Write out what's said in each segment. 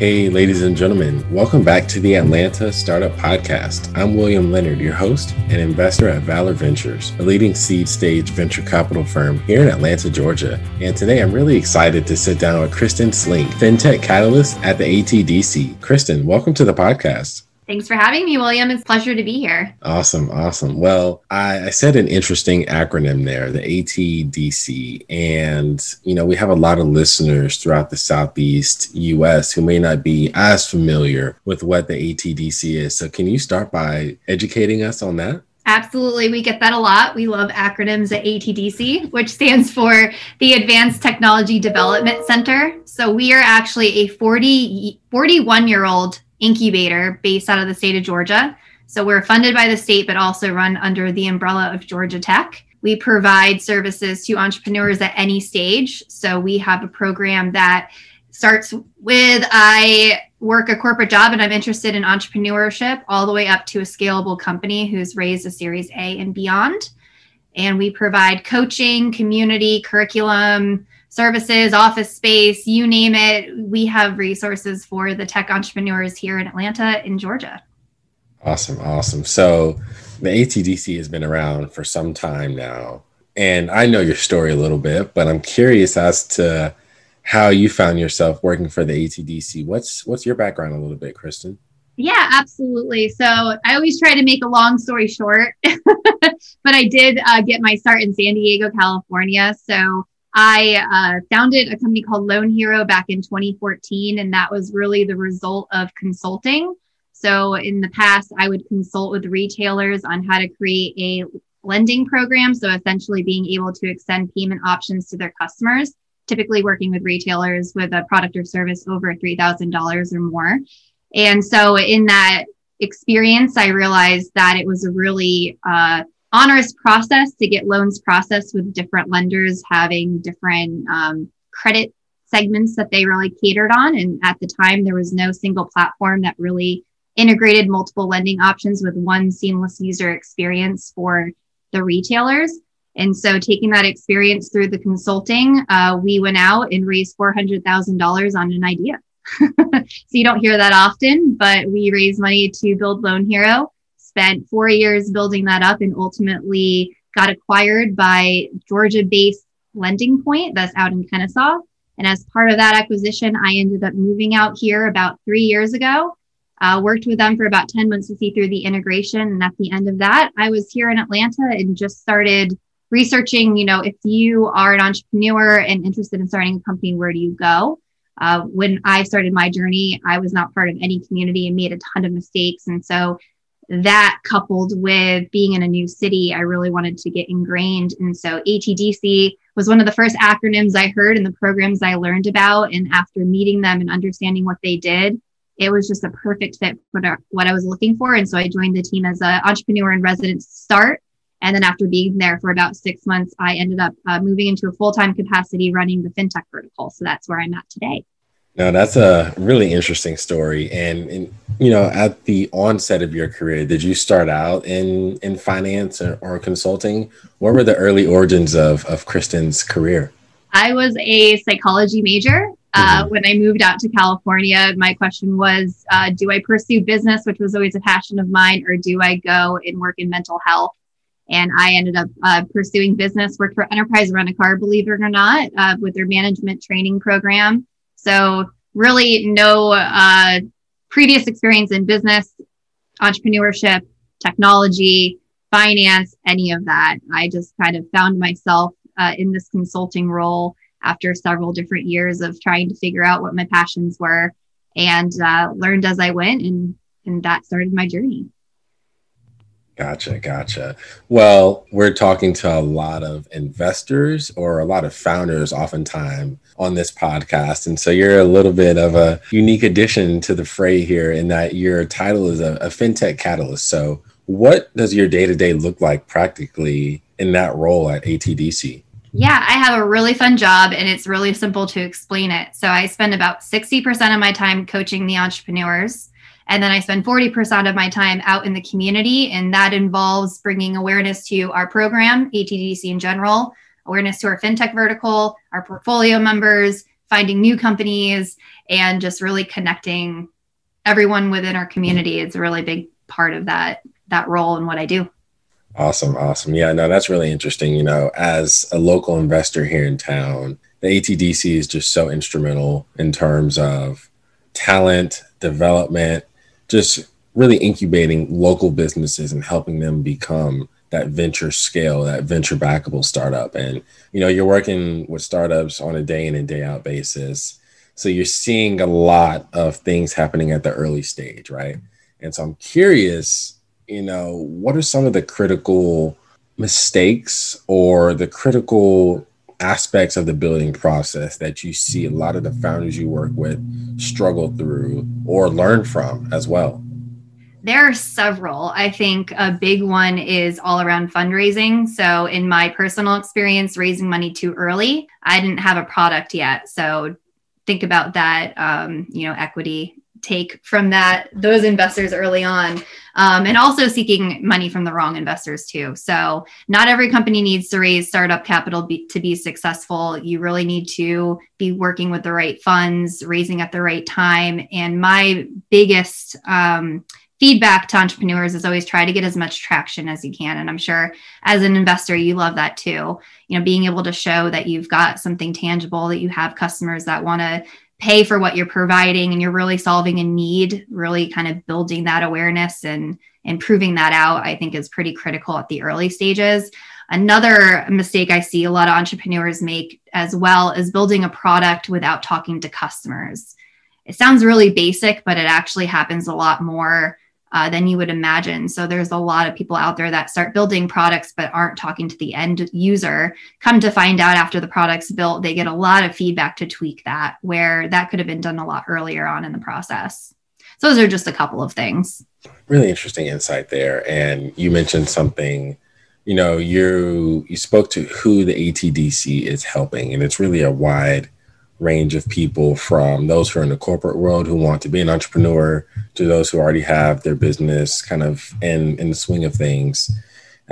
Hey, ladies and gentlemen, welcome back to the Atlanta Startup Podcast. I'm William Leonard, your host and investor at Valor Ventures, a leading seed stage venture capital firm here in Atlanta, Georgia. And today I'm really excited to sit down with Kristen Slink, FinTech Catalyst at the ATDC. Kristen, welcome to the podcast. Thanks for having me, William. It's a pleasure to be here. Awesome. Awesome. Well, I, I, said an interesting acronym there, the ATDC. And, you know, we have a lot of listeners throughout the Southeast US who may not be as familiar with what the ATDC is. So, can you start by educating us on that? Absolutely. We get that a lot. We love acronyms at ATDC, which stands for the Advanced Technology Development Center. So we are actually a 40, 41 year old incubator based out of the state of Georgia. So we're funded by the state, but also run under the umbrella of Georgia Tech. We provide services to entrepreneurs at any stage. So we have a program that starts with I work a corporate job and I'm interested in entrepreneurship, all the way up to a scalable company who's raised a Series A and beyond. And we provide coaching, community, curriculum, services, office space, you name it. We have resources for the tech entrepreneurs here in Atlanta in Georgia. Awesome. Awesome. So the ATDC has been around for some time now. And I know your story a little bit, but I'm curious as to how you found yourself working for the ATDC. What's what's your background a little bit, Kristen? Yeah, absolutely. So I always try to make a long story short, but I did uh, get my start in San Diego, California. So I uh, founded a company called Loan Hero back in 2014, and that was really the result of consulting. So, in the past, I would consult with retailers on how to create a lending program. So, essentially, being able to extend payment options to their customers, typically working with retailers with a product or service over $3,000 or more. And so, in that experience, I realized that it was a really uh, onerous process to get loans processed with different lenders having different um, credit segments that they really catered on. And at the time, there was no single platform that really integrated multiple lending options with one seamless user experience for the retailers. And so, taking that experience through the consulting, uh, we went out and raised $400,000 on an idea. so, you don't hear that often, but we raised money to build Loan Hero spent four years building that up and ultimately got acquired by Georgia based Lending Point that's out in Kennesaw. And as part of that acquisition, I ended up moving out here about three years ago. Uh, worked with them for about 10 months to see through the integration. And at the end of that, I was here in Atlanta and just started researching, you know, if you are an entrepreneur and interested in starting a company, where do you go? Uh, when I started my journey, I was not part of any community and made a ton of mistakes. And so that coupled with being in a new city, I really wanted to get ingrained. And so ATDC was one of the first acronyms I heard in the programs I learned about. And after meeting them and understanding what they did, it was just a perfect fit for what I was looking for. And so I joined the team as an entrepreneur in residence start. And then after being there for about six months, I ended up uh, moving into a full time capacity running the fintech vertical. So that's where I'm at today. Now, that's a really interesting story. And, and, you know, at the onset of your career, did you start out in, in finance or, or consulting? What were the early origins of, of Kristen's career? I was a psychology major. Uh, mm-hmm. When I moved out to California, my question was uh, Do I pursue business, which was always a passion of mine, or do I go and work in mental health? And I ended up uh, pursuing business, worked for Enterprise Rent a Car, believe it or not, uh, with their management training program. So really no uh, previous experience in business, entrepreneurship, technology, finance, any of that. I just kind of found myself uh, in this consulting role after several different years of trying to figure out what my passions were and uh, learned as I went and and that started my journey. Gotcha, gotcha. Well, we're talking to a lot of investors or a lot of founders oftentimes on this podcast. And so you're a little bit of a unique addition to the fray here in that your title is a, a fintech catalyst. So, what does your day to day look like practically in that role at ATDC? Yeah, I have a really fun job and it's really simple to explain it. So, I spend about 60% of my time coaching the entrepreneurs and then I spend 40% of my time out in the community. And that involves bringing awareness to our program, ATDC in general, awareness to our fintech vertical, our portfolio members, finding new companies and just really connecting everyone within our community is a really big part of that that role and what I do. Awesome, awesome. Yeah, no, that's really interesting. You know, as a local investor here in town, the ATDC is just so instrumental in terms of talent, development, just really incubating local businesses and helping them become that venture scale, that venture backable startup. And, you know, you're working with startups on a day in and day out basis. So you're seeing a lot of things happening at the early stage, right? And so I'm curious, you know, what are some of the critical mistakes or the critical aspects of the building process that you see a lot of the founders you work with struggle through or learn from as well? There are several. I think a big one is all around fundraising. So, in my personal experience, raising money too early, I didn't have a product yet. So, think about that, um, you know, equity take from that those investors early on um, and also seeking money from the wrong investors too. So not every company needs to raise startup capital be, to be successful. You really need to be working with the right funds raising at the right time. And my biggest um, feedback to entrepreneurs is always try to get as much traction as you can. And i'm sure as an investor you love that too. You know being able to show that you've got something tangible that you have customers that want to pay for what you're providing and you're really solving a need really kind of building that awareness and and proving that out i think is pretty critical at the early stages. Another mistake i see a lot of entrepreneurs make as well is building a product without talking to customers. It sounds really basic but it actually happens a lot more uh, than you would imagine. So there's a lot of people out there that start building products but aren't talking to the end user. Come to find out after the product's built, they get a lot of feedback to tweak that, where that could have been done a lot earlier on in the process. So those are just a couple of things. Really interesting insight there. And you mentioned something you know you you spoke to who the atdc is helping and it's really a wide range of people from those who are in the corporate world who want to be an entrepreneur to those who already have their business kind of in in the swing of things.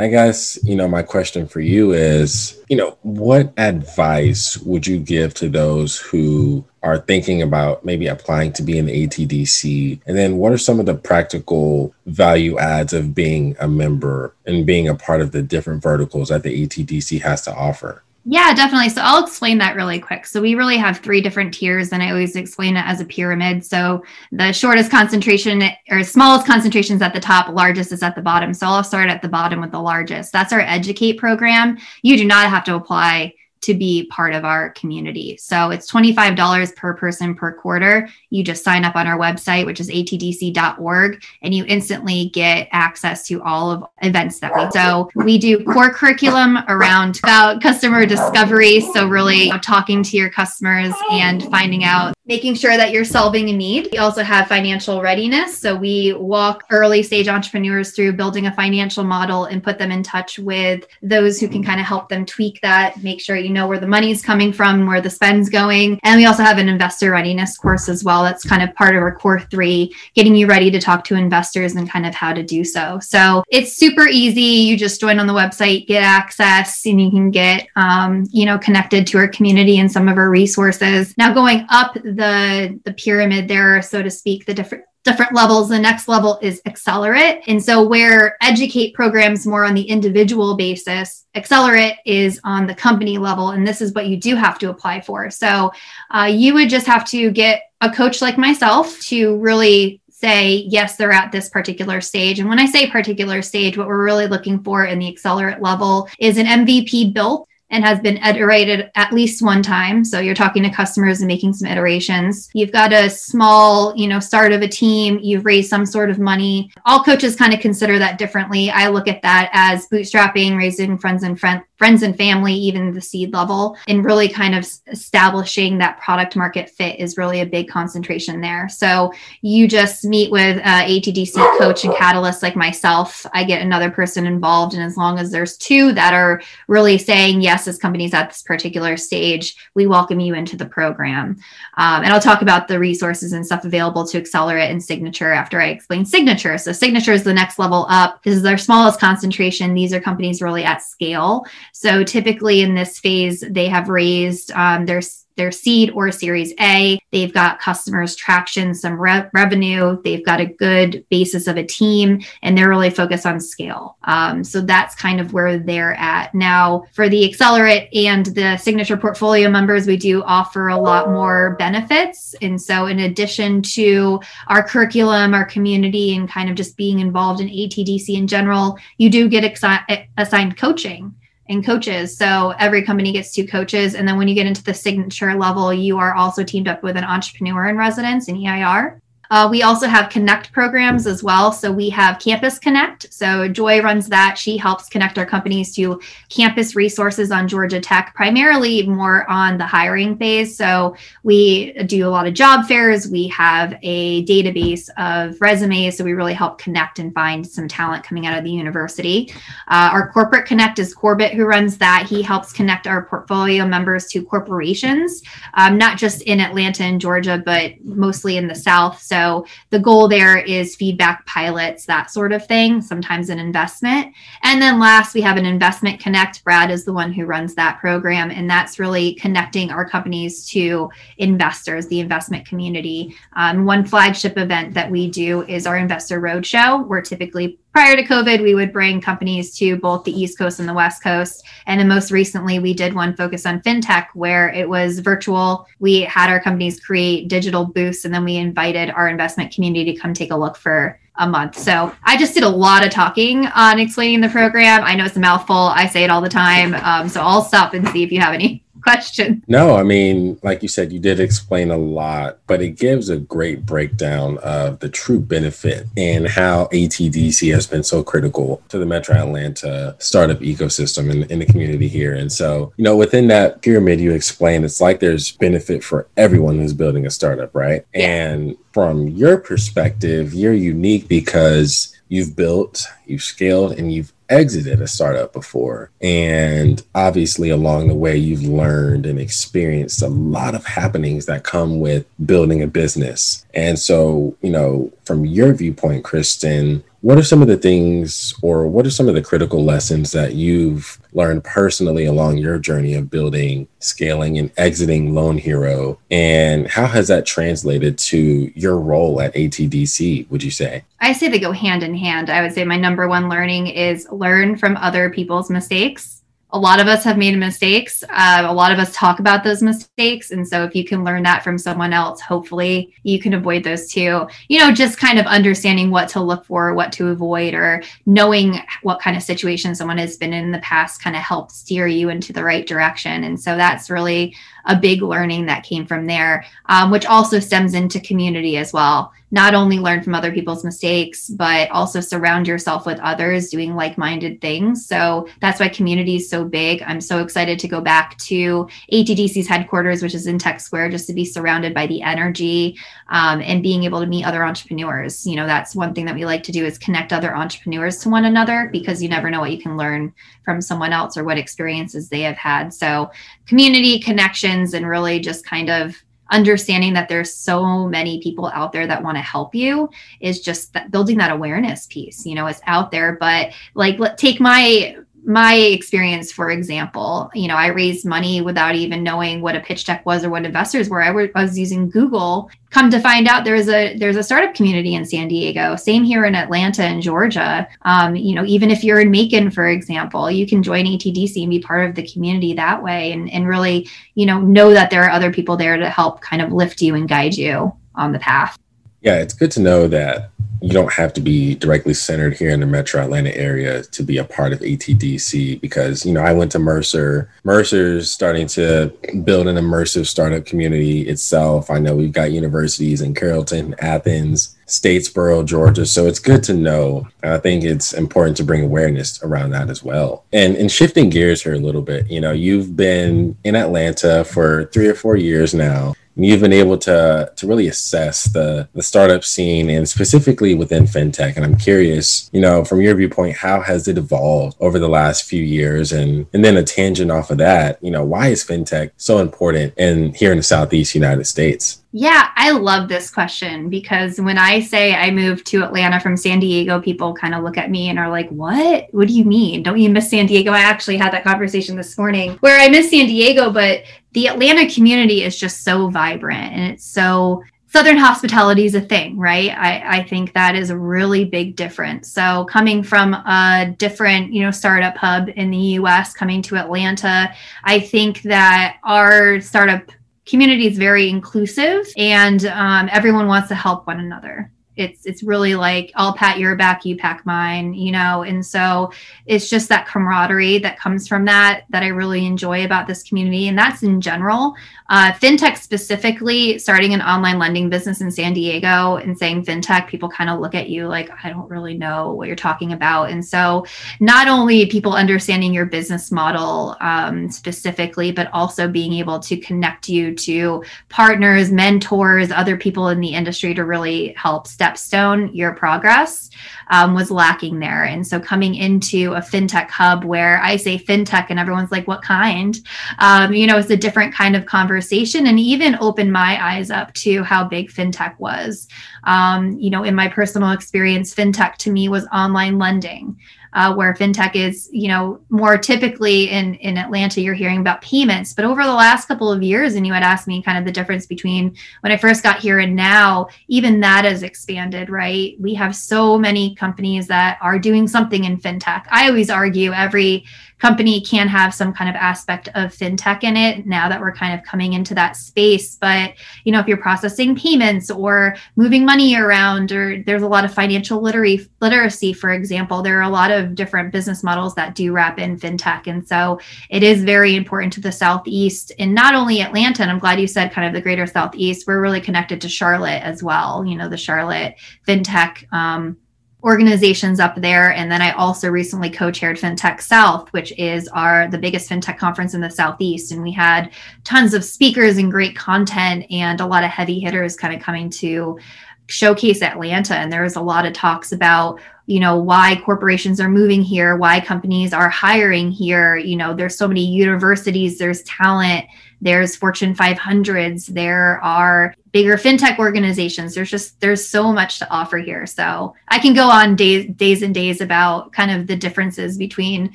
I guess, you know, my question for you is, you know, what advice would you give to those who are thinking about maybe applying to be an ATDC? And then what are some of the practical value adds of being a member and being a part of the different verticals that the ATDC has to offer? Yeah, definitely. So I'll explain that really quick. So we really have three different tiers, and I always explain it as a pyramid. So the shortest concentration or smallest concentration is at the top, largest is at the bottom. So I'll start at the bottom with the largest. That's our Educate program. You do not have to apply to be part of our community. So it's $25 per person per quarter. You just sign up on our website, which is atdc.org, and you instantly get access to all of events that we so we do core curriculum around about customer discovery. So really talking to your customers and finding out making sure that you're solving a need. We also have financial readiness. So we walk early stage entrepreneurs through building a financial model and put them in touch with those who can kind of help them tweak that, make sure you know where the money's coming from, where the spend's going. And we also have an investor readiness course as well. That's kind of part of our core three, getting you ready to talk to investors and kind of how to do so. So it's super easy. You just join on the website, get access, and you can get, um, you know, connected to our community and some of our resources. Now going up the the pyramid there, so to speak, the different different levels. The next level is accelerate. And so where educate programs more on the individual basis, accelerate is on the company level. And this is what you do have to apply for. So uh, you would just have to get a coach like myself to really say, yes, they're at this particular stage. And when I say particular stage, what we're really looking for in the accelerate level is an MVP built and has been iterated at least one time. So you're talking to customers and making some iterations. You've got a small, you know, start of a team, you've raised some sort of money. All coaches kind of consider that differently. I look at that as bootstrapping, raising friends and friends friends and family, even the seed level, and really kind of establishing that product market fit is really a big concentration there. So you just meet with uh, ATDC coach and catalyst like myself. I get another person involved, and as long as there's two that are really saying yes as companies at this particular stage, we welcome you into the program. Um, and I'll talk about the resources and stuff available to Accelerate and Signature after I explain Signature. So Signature is the next level up. This is their smallest concentration. These are companies really at scale. So typically in this phase, they have raised um, their their seed or series A. They've got customers, traction, some re- revenue. They've got a good basis of a team, and they're really focused on scale. Um, so that's kind of where they're at. Now, for the Accelerate and the Signature Portfolio members, we do offer a lot more benefits. And so, in addition to our curriculum, our community, and kind of just being involved in ATDC in general, you do get exi- assigned coaching and coaches. So every company gets two coaches. And then when you get into the signature level, you are also teamed up with an entrepreneur in residence in EIR. Uh, we also have Connect programs as well. So we have Campus Connect. So Joy runs that. She helps connect our companies to campus resources on Georgia Tech, primarily more on the hiring phase. So we do a lot of job fairs. We have a database of resumes. So we really help connect and find some talent coming out of the university. Uh, our Corporate Connect is Corbett who runs that. He helps connect our portfolio members to corporations, um, not just in Atlanta and Georgia, but mostly in the South. So so the goal there is feedback pilots, that sort of thing, sometimes an investment. And then last, we have an investment connect. Brad is the one who runs that program. And that's really connecting our companies to investors, the investment community. Um, one flagship event that we do is our investor roadshow. We're typically prior to COVID, we would bring companies to both the East Coast and the West Coast. And then most recently, we did one focus on fintech where it was virtual. We had our companies create digital booths, and then we invited our investment community to come take a look for a month. So I just did a lot of talking on explaining the program. I know it's a mouthful. I say it all the time. Um, so I'll stop and see if you have any question. No, I mean, like you said, you did explain a lot, but it gives a great breakdown of the true benefit and how ATDC has been so critical to the Metro Atlanta startup ecosystem in, in the community here. And so, you know, within that pyramid you explained, it's like there's benefit for everyone who's building a startup, right? And from your perspective, you're unique because you've built, you've scaled, and you've exited a startup before. And obviously, along the way, you've learned and experienced a lot of happenings that come with building a business. And so, you know, from your viewpoint, Kristen, what are some of the things or what are some of the critical lessons that you've learned personally along your journey of building, scaling, and exiting Loan Hero? And how has that translated to your role at ATDC, would you say? I say they go hand in hand. I would say my number one learning is learn from other people's mistakes a lot of us have made mistakes. Uh, a lot of us talk about those mistakes. And so if you can learn that from someone else, hopefully you can avoid those too. You know, just kind of understanding what to look for, what to avoid, or knowing what kind of situation someone has been in, in the past kind of helps steer you into the right direction. And so that's really a big learning that came from there, um, which also stems into community as well not only learn from other people's mistakes, but also surround yourself with others doing like minded things. So that's why community is so big. I'm so excited to go back to ATDC's headquarters, which is in Tech Square, just to be surrounded by the energy um, and being able to meet other entrepreneurs. You know, that's one thing that we like to do is connect other entrepreneurs to one another because you never know what you can learn from someone else or what experiences they have had. So community connections and really just kind of understanding that there's so many people out there that want to help you is just that building that awareness piece you know it's out there but like let take my my experience, for example, you know, I raised money without even knowing what a pitch deck was or what investors were. I was using Google. Come to find out, there's a there's a startup community in San Diego. Same here in Atlanta and Georgia. Um, you know, even if you're in Macon, for example, you can join ATDC and be part of the community that way, and and really, you know, know that there are other people there to help kind of lift you and guide you on the path. Yeah, it's good to know that you don't have to be directly centered here in the metro Atlanta area to be a part of ATDC because, you know, I went to Mercer. Mercer's starting to build an immersive startup community itself. I know we've got universities in Carrollton, Athens, Statesboro, Georgia. So it's good to know. I think it's important to bring awareness around that as well. And in shifting gears here a little bit, you know, you've been in Atlanta for three or four years now you've been able to to really assess the the startup scene and specifically within fintech. And i'm curious you know from your viewpoint how has it evolved over the last few years? And and then a tangent off of that you know why is fintech so important in here in the southeast united states Yeah, I love this question because when I say I moved to Atlanta from San Diego, people kind of look at me and are like, What? What do you mean? Don't you miss San Diego? I actually had that conversation this morning where I miss San Diego, but the Atlanta community is just so vibrant and it's so Southern hospitality is a thing, right? I, I think that is a really big difference. So coming from a different, you know, startup hub in the US, coming to Atlanta, I think that our startup community is very inclusive and um, everyone wants to help one another it's it's really like I'll pat your back, you pack mine, you know. And so it's just that camaraderie that comes from that that I really enjoy about this community, and that's in general. Uh, fintech specifically, starting an online lending business in San Diego and saying fintech, people kind of look at you like I don't really know what you're talking about. And so not only people understanding your business model um, specifically, but also being able to connect you to partners, mentors, other people in the industry to really help step stepstone your progress um, was lacking there. And so coming into a fintech hub where I say fintech and everyone's like, what kind? Um, you know, it's a different kind of conversation and even opened my eyes up to how big fintech was. Um, you know, in my personal experience, fintech to me was online lending uh, where fintech is, you know, more typically in in Atlanta, you're hearing about payments. But over the last couple of years, and you had asked me kind of the difference between when I first got here and now, even that has expanded, right? We have so many companies that are doing something in fintech. I always argue every company can have some kind of aspect of fintech in it now that we're kind of coming into that space. But you know if you're processing payments or moving money around or there's a lot of financial literacy literacy for example there are a lot of different business models that do wrap in fintech. And so it is very important to the southeast and not only atlanta and i'm glad you said kind of the greater southeast we're really connected to charlotte as well you know the charlotte fintech um, organizations up there. And then i also recently co-chaired fintech south which is our the biggest fintech conference in the southeast. And we had tons of speakers and great content and a lot of heavy hitters kind of coming to showcase atlanta. And there was a lot of talks about you know why corporations are moving here why companies are hiring here. You know there's so many universities there's talent there's fortune 500s there are bigger fintech organizations. There's just there's so much to offer here. So i can go on days days and days about kind of the differences between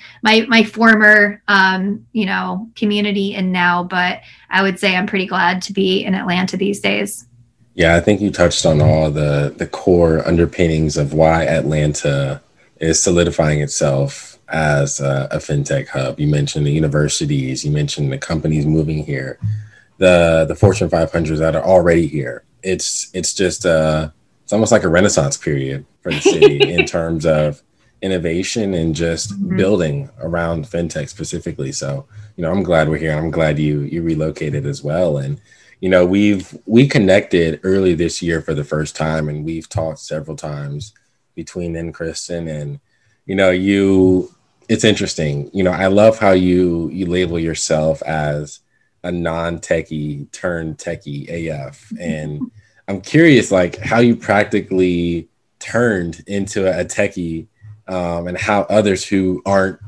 my my former um, you know community and now but i would say i'm pretty glad to be in atlanta these days. Yeah i think you touched on all the the core underpinnings of why atlanta is solidifying itself as a, a fintech hub you mentioned the universities you mentioned the companies moving here the the Fortune 500s that are already here. It's it's just uh it's almost like a renaissance period for the city in terms of innovation and just mm-hmm. building around fintech specifically. So, you know, I'm glad we're here. I'm glad you you relocated as well. And, you know, we've we connected early this year for the first time and we've talked several times between then Kristen and you know, you it's interesting. You know, I love how you you label yourself as a non-techie turned techie AF. And I'm curious, like how you practically turned into a, techie um, and how others who aren't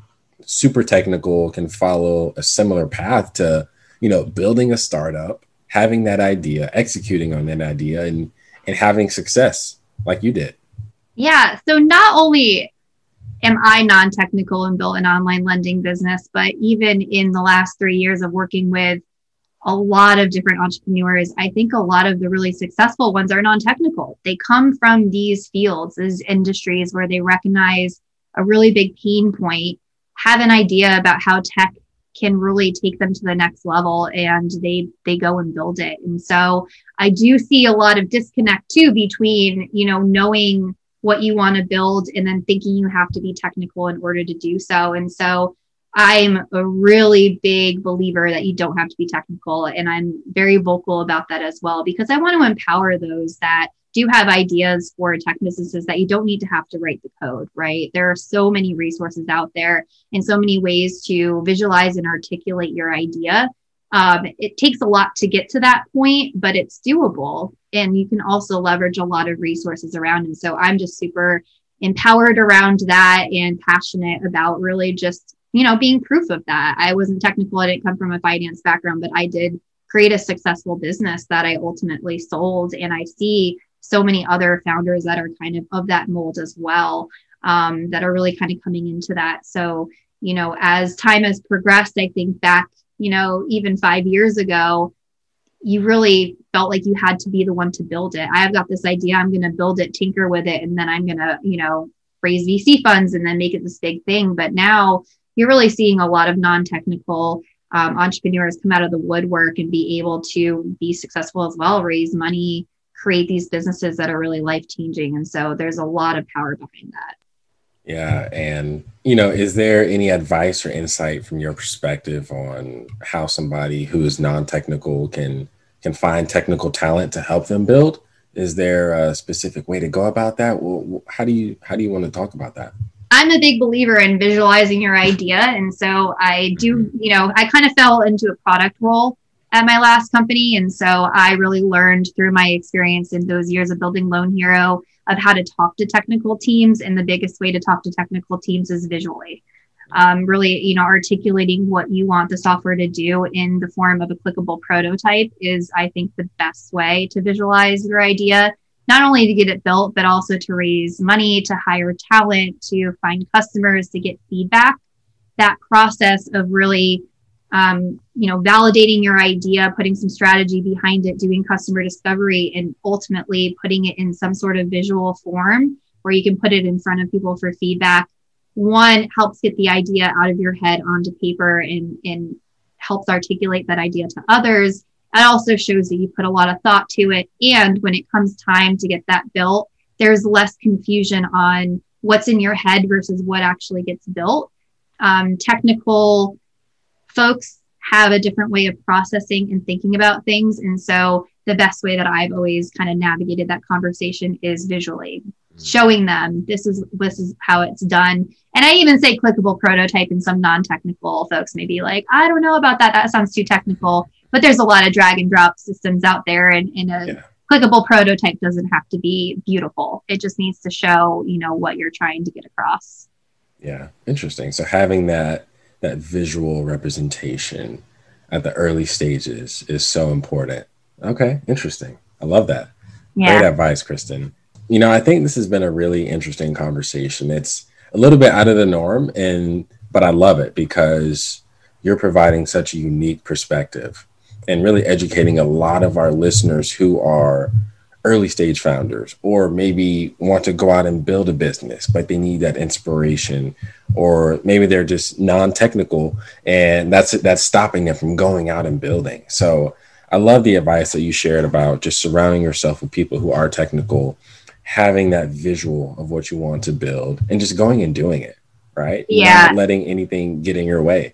super technical can follow a similar path to, you know, building a startup, having that idea, executing on that idea and, and having success like you did. Yeah. So not only am I non technical and built an online lending business? But even in the last three years of working with a lot of different entrepreneurs, I think a lot of the really successful ones are non technical. They come from these fields, these industries where they recognize a really big pain point, have an idea about how tech can really take them to the next level and they they go and build it and so i do see a lot of disconnect too between you know knowing what you want to build and then thinking you have to be technical in order to do so. And so I'm a really big believer that you don't have to be technical. And I'm very vocal about that as well because I want to empower those that do have ideas for tech businesses that you don't need to have to write the code, right? There are so many resources out there and so many ways to visualize and articulate your idea um, it takes a lot to get to that point, but it's doable. And you can also leverage a lot of resources around. And so I'm just super empowered around that and passionate about really just, you know, being proof of that. I wasn't technical, I didn't come from a finance background, but I did create a successful business that I ultimately sold. And I see so many other founders that are kind of of that mold as well, um, that are really kind of coming into that. So, you know, as time has progressed, I think back, you know, even five years ago, you really felt like you had to be the one to build it. I've got this idea, I'm going to build it, tinker with it, and then I'm going to, you know, raise VC funds and then make it this big thing. But now you're really seeing a lot of non technical um, entrepreneurs come out of the woodwork and be able to be successful as well, raise money, create these businesses that are really life changing. And so there's a lot of power behind that. Yeah. And, you know, is there any advice or insight from your perspective on how somebody who is non technical can? can find technical talent to help them build is there a specific way to go about that well, how do you how do you want to talk about that I'm a big believer in visualizing your idea. And so I do, mm-hmm. you know, I kind of fell into a product role at my last company. And so I really learned through my experience in those years of building Loan Hero of how to talk to technical teams. And the biggest way to talk to technical teams is visually. Um, really, you know, articulating what you want the software to do in the form of a clickable prototype is, I think, the best way to visualize your idea not only to get it built, but also to raise money, to hire talent, to find customers, to get feedback. That process of really, um, you know, validating your idea, putting some strategy behind it, doing customer discovery, and ultimately putting it in some sort of visual form where you can put it in front of people for feedback. One helps get the idea out of your head onto paper and, and helps articulate that idea to others it also shows that you put a lot of thought to it. And when it comes time to get that built, there's less confusion on what's in your head versus what actually gets built. Um, technical folks have a different way of processing and thinking about things. And so the best way that I've always kind of navigated that conversation is visually mm. showing them this is this is how it's done. And I even say clickable prototype and some non-technical folks may be like, I don't know about that. That sounds too technical but there's a lot of drag and drop systems out there and, and a yeah. clickable prototype doesn't have to be beautiful it just needs to show you know what you're trying to get across yeah interesting so having that that visual representation at the early stages is so important. Okay interesting. I love that. Yeah. great advice kristen. You know i think this has been a really interesting conversation. It's a little bit out of the norm and but i love it because you're providing such a unique perspective and really educating a lot of our listeners who are early stage founders or maybe want to go out and build a business but they need that inspiration or maybe they're just non-technical and that's that's stopping them from going out and building. So i love the advice that you shared about just surrounding yourself with people who are technical having that visual of what you want to build and just going and doing it right? Yeah. Not letting anything get in your way.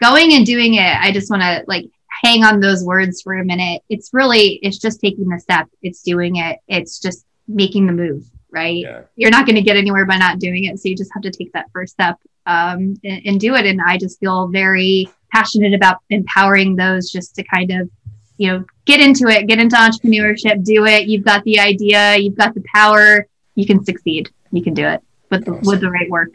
Going and doing it i just want to like hang on those words for a minute. It's really, it's just taking the step. It's doing it. It's just making the move, right? Yeah. You're not going to get anywhere by not doing it. So you just have to take that first step um, and, and do it. And I just feel very passionate about empowering those just to kind of, you know, get into it, get into entrepreneurship, do it. You've got the idea, you've got the power, you can succeed. You can do it with the, with the right work.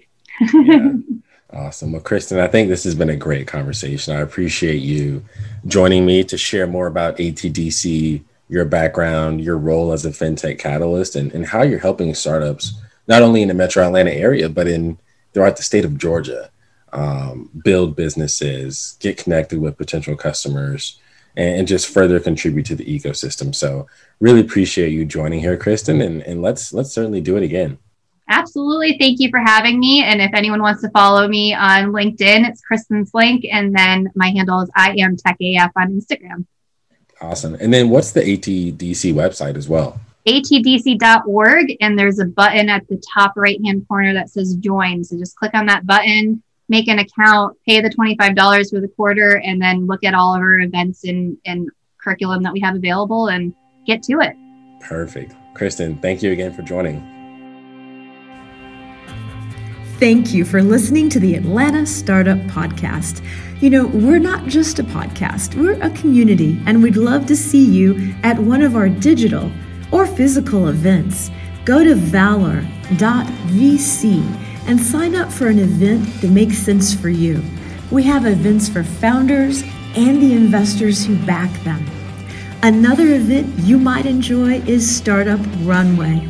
yeah. Awesome. Well, Kristen, I think this has been a great conversation. I appreciate you joining me to share more about ATDC, your background, your role as a fintech catalyst, and, and how you're helping startups, not only in the metro Atlanta area, but in throughout the state of Georgia, um, build businesses, get connected with potential customers, and, and, just further contribute to the ecosystem. So really appreciate you joining here, Kristen, and, and let's let's certainly do it again. Absolutely. Thank you for having me. And if anyone wants to follow me on LinkedIn, it's Kristen Slink. And then my handle is I am Tech AF on Instagram. Awesome. And then what's the ATDC website as well? atdc.org. And there's a button at the top right hand corner that says join. So just click on that button, make an account, pay the $25 for the quarter, and then look at all of our events and, and curriculum that we have available and get to it. Perfect. Kristen, thank you again for joining. Thank you for listening to the Atlanta Startup Podcast. You know, we're not just a podcast, we're a community, and we'd love to see you at one of our digital or physical events. Go to valor.vc and sign up for an event that makes sense for you. We have events for founders, and the investors who back them. Another event you might enjoy is Startup Runway.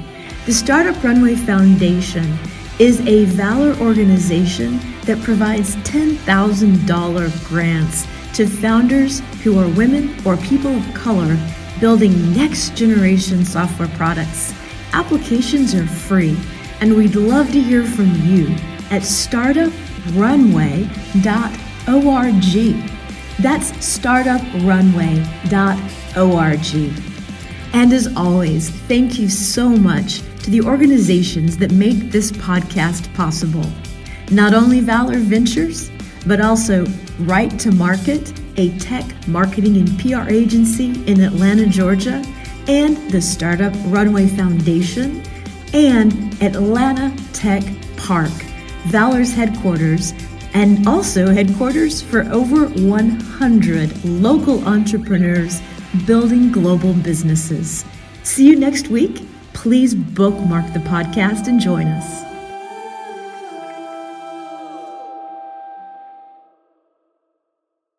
The Startup Runway Foundation is a Valor organization that provides $10,000 grants to founders who are women or people of color building next generation software products. Applications are free, and we'd love to hear from you at startuprunway.org. That's startuprunway.org. And as always, thank you so much to the organizations that make this podcast possible. Not only Valor Ventures, but also Write2Market, a tech marketing and PR agency in Atlanta, Georgia, and the Startup Runway Foundation, and Atlanta Tech Park, Valor's headquarters, and also headquarters for over 100 local entrepreneurs building global businesses. See you next week. Please bookmark the podcast and join us.